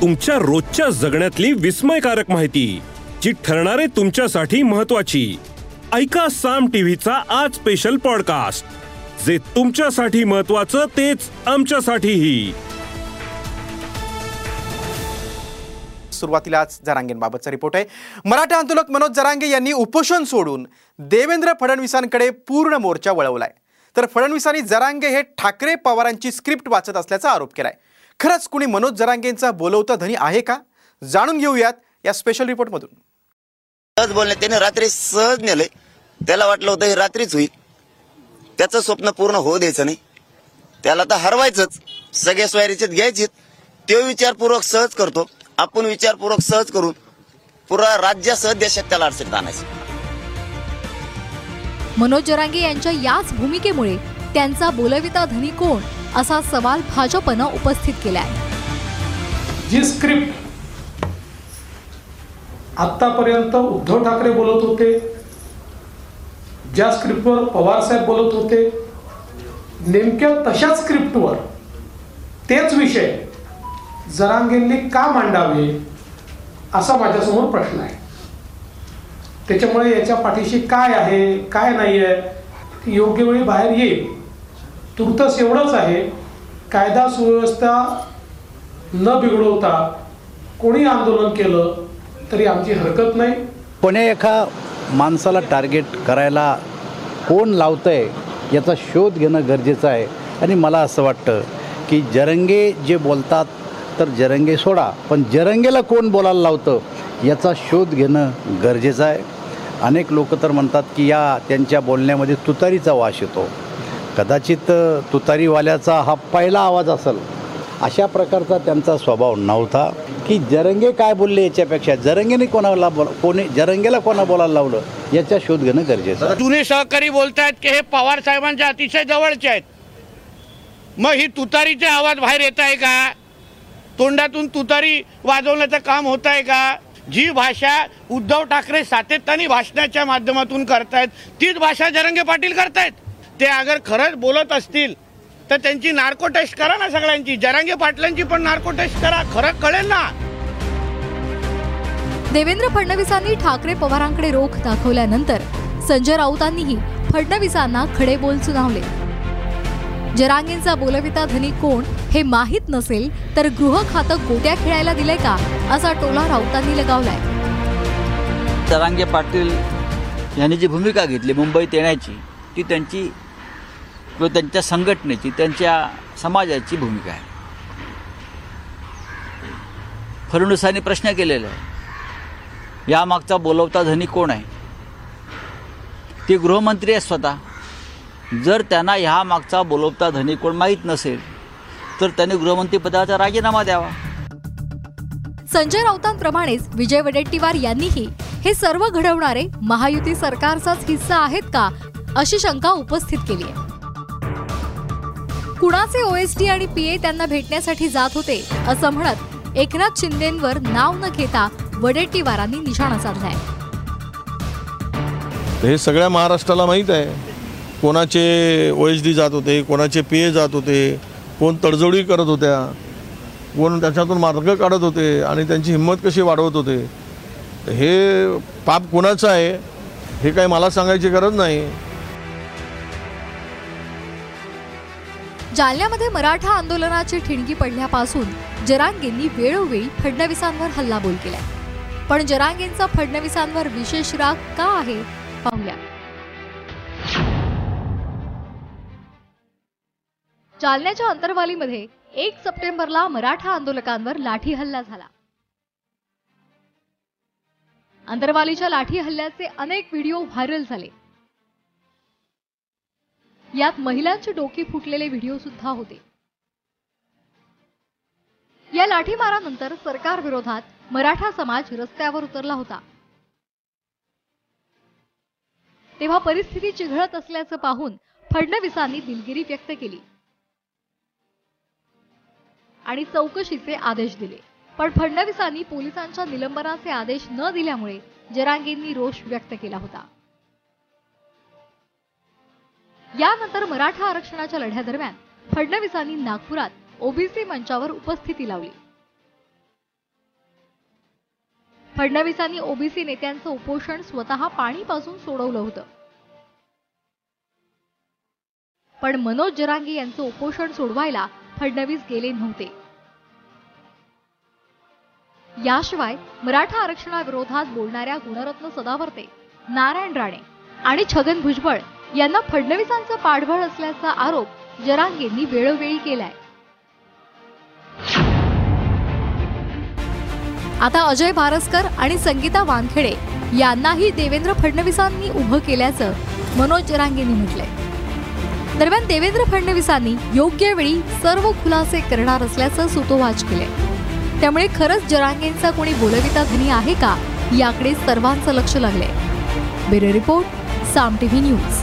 तुमच्या रोजच्या जगण्यातली विस्मयकारक माहिती जी ठरणारे तुमच्यासाठी महत्वाची ऐका साम टीव्हीचा आज स्पेशल पॉडकास्ट जे तुमच्यासाठी महत्वाचं तेच आमच्यासाठीही. सुरुवातीलाच जरांगेंबाबतचा रिपोर्ट आहे. मराठा आंदोलक मनोज जरांगे यांनी उपोषण सोडून देवेंद्र फडणवीसांकडे पूर्ण मोर्चा वळवलाय. तर फडणवीसांनी जरांगे हे ठाकरे पवारांची स्क्रिप्ट वाचत असल्याचा आरोप केलाय. खरंच कुणी मनोज जरांगेंचा बोलवता धनी आहे का? जाणून घेऊयात या स्पेशल रिपोर्टमधून सहज बोलणे त्याने रात्री सहज नेलंय. त्याला वाटलं होतं हे रात्रीच होईल. त्याचं स्वप्न पूर्ण होऊ द्यायचं नाही. त्याला तर हरवायचंच. सगळे स्वारीचे घ्यायचे तो विचारपूर्वक सहज करतो. आपण विचारपूर्वक सहज करून पुरा राज्यासह देशात त्याला अडचणीत आणायचं. मनोज जरांगे यांच्या याच भूमिकेमुळे त्यांचा बोलविता धनी कोण? असा सवाल भाजपनं उपस्थित केला आहे जी स्क्रिप्ट आतापर्यंत उद्धव ठाकरे बोलत होते ज्या स्क्रिप्टवर पवारसाहेब बोलत होते नेमक्या तशाच स्क्रिप्टवर तेच विषय जरांगेंनी का मांडावे असा माझ्यासमोर प्रश्न आहे. त्याच्यामुळे याच्या पाठीशी काय आहे काय नाही आहे योग्य वेळी बाहेर येईल. तुर्तस एवढंच आहे कायदा सुव्यवस्था न बिघडवता कोणी आंदोलन केलं तरी आमची हरकत नाही. कोणी एका माणसाला टार्गेट करायला कोण लावतंय याचा शोध घेणं गरजेचं आहे. आणि मला असं वाटतं की जरंगे जे बोलतात तर जरंगे सोडा. पण जरंगेला कोण बोलायला लावतं याचा शोध घेणं गरजेचं आहे. अनेक लोक तर म्हणतात की या त्यांच्या बोलण्यामध्ये तुतारीचा वास येतो. कदाचित तुतारीवाल्याचा हा पहिला आवाज असेल. अशा प्रकारचा त्यांचा स्वभाव नव्हता. की जरंगे काय बोलले याच्यापेक्षा? जरंगेने कोणाला बोल कोणी जरंगेला कोणा बोलायला लावलं? याचा शोध घेणं गरजेचं जुने सहकारी बोलतायत की हे पवार साहेबांच्या अतिशय जवळचे आहेत. मग ही तुतारीचे आवाज बाहेर येत आहे का? तोंडातून तुतारी वाजवण्याचं काम होत आहे का? जी भाषा उद्धव ठाकरे सातत्याने भाषणाच्या माध्यमातून करतायत तीच भाषा जरंगे पाटील करतायत. ते अगर खरंच बोलत असतील तर त्यांची नार्को टेस्ट करा ना सगळ्यांची. जरांगे पाटलांची पण नार्को टेस्ट करा. खरं कळेल ना. देवेंद्र फडणवीसांनी ठाकरे पवारांकडे रोख दाखवल्यानंतर संजय राऊतांनीही फडणवीसांना खडे बोल सुनावले. जरांगेंचा बोलविता धनी कोण हे माहीत नसेल तर गृह खातं गोट्या खेळायला दिलंय का असा टोला राऊतांनी लगावलाय. तरांगे पाटील यांनी जी भूमिका घेतली मुंबईत येण्याची ती त्यांची किंवा त्यांच्या संघटनेची त्यांच्या समाजाची भूमिका आहे. फडणवीसांनी प्रश्न केलेला आहे यामागचा बोलवता धनी कोण आहे? ते गृहमंत्री आहे स्वतः. जर त्यांना ह्या मागचा बोलवता धनी कोण माहीत नसेल तर त्यांनी गृहमंत्री पदाचा राजीनामा द्यावा. संजय राऊतांप्रमाणेच विजय वडेट्टीवार यांनीही हे सर्व घडवणारे महायुती सरकारचाच हिस्सा आहेत का अशी शंका उपस्थित केली आहे. कुणाचे ओएसडी आणि पीए त्यांना भेटण्यासाठी जात होते असं म्हणत एकनाथ शिंदेवर नाव न घेता वडेट्टीवारांनी निशाणा साधलाय. हे सगळ्या महाराष्ट्राला माहीत आहे. कोणाचे ओ डी जात होते कोणाचे पीए ए जात होते कोण तडजोडी करत होत्या कोण त्याच्यातून मार्ग काढत होते आणि त्यांची हिंमत कशी वाढवत होते. हे पाप कोणाचं आहे हे काही मला सांगायची गरज नाही. जालन्यामध्ये मराठा आंदोलनाची ठिणगी पडल्यापासून जरांगेंनी वेळोवेळी फडणवीसांवर हल्लाबोल केलाय. पण जरांगेंचा फडणवीसांवर विशेष राग का आहे? पाहूया. जालन्याच्या अंतरवालीमध्ये एक सप्टेंबरला मराठा आंदोलकांवर लाठी हल्ला झाला. अंतरवालीच्या लाठी हल्ल्याचे अनेक व्हिडिओ व्हायरल झाले. यात महिलांचे डोके फुटलेले व्हिडिओ सुद्धा होते. या लाठीमारानंतर सरकार विरोधात मराठा समाज रस्त्यावर उतरला होता. तेव्हा परिस्थिती चिघळत असल्याचं पाहून फडणवीसांनी दिलगिरी व्यक्त केली. आणि चौकशीचे आदेश दिले. पण फडणवीसांनी पोलिसांच्या निलंबनाचे आदेश न दिल्यामुळे जरांगेंनी रोष व्यक्त केला होता. यानंतर मराठा आरक्षणाच्या लढ्यादरम्यान फडणवीसांनी नागपुरात ओबीसी मंचावर उपस्थिती लावली. फडणवीसांनी ओबीसी नेत्यांचं उपोषण स्वतः पाणीपासून सोडवलं होतं. पण मनोज जरांगे यांचं उपोषण सोडवायला फडणवीस गेले नव्हते. याशिवाय मराठा आरक्षणाविरोधात बोलणाऱ्या गुणरत्न सदावर्ते नारायण राणे आणि छगन भुजबळ यांना फडणवीसांचं पाठबळ असल्याचा आरोप जरांगेंनी वेळोवेळी केलाय. आता अजय भारस्कर आणि संगीता वानखेडे यांनाही देवेंद्र फडणवीसांनी उभं केल्याचं मनोज जरांगेंनी म्हटलंय. दरम्यान देवेंद्र फडणवीसांनी योग्य वेळी सर्व खुलासे करणार असल्याचं सुतोवाच केलंय. त्यामुळे खरंच जरांगेंचा कोणी बोलविता धनी आहे का याकडे सर्वांचं लक्ष लागलंय. Bureau report Saam TV news.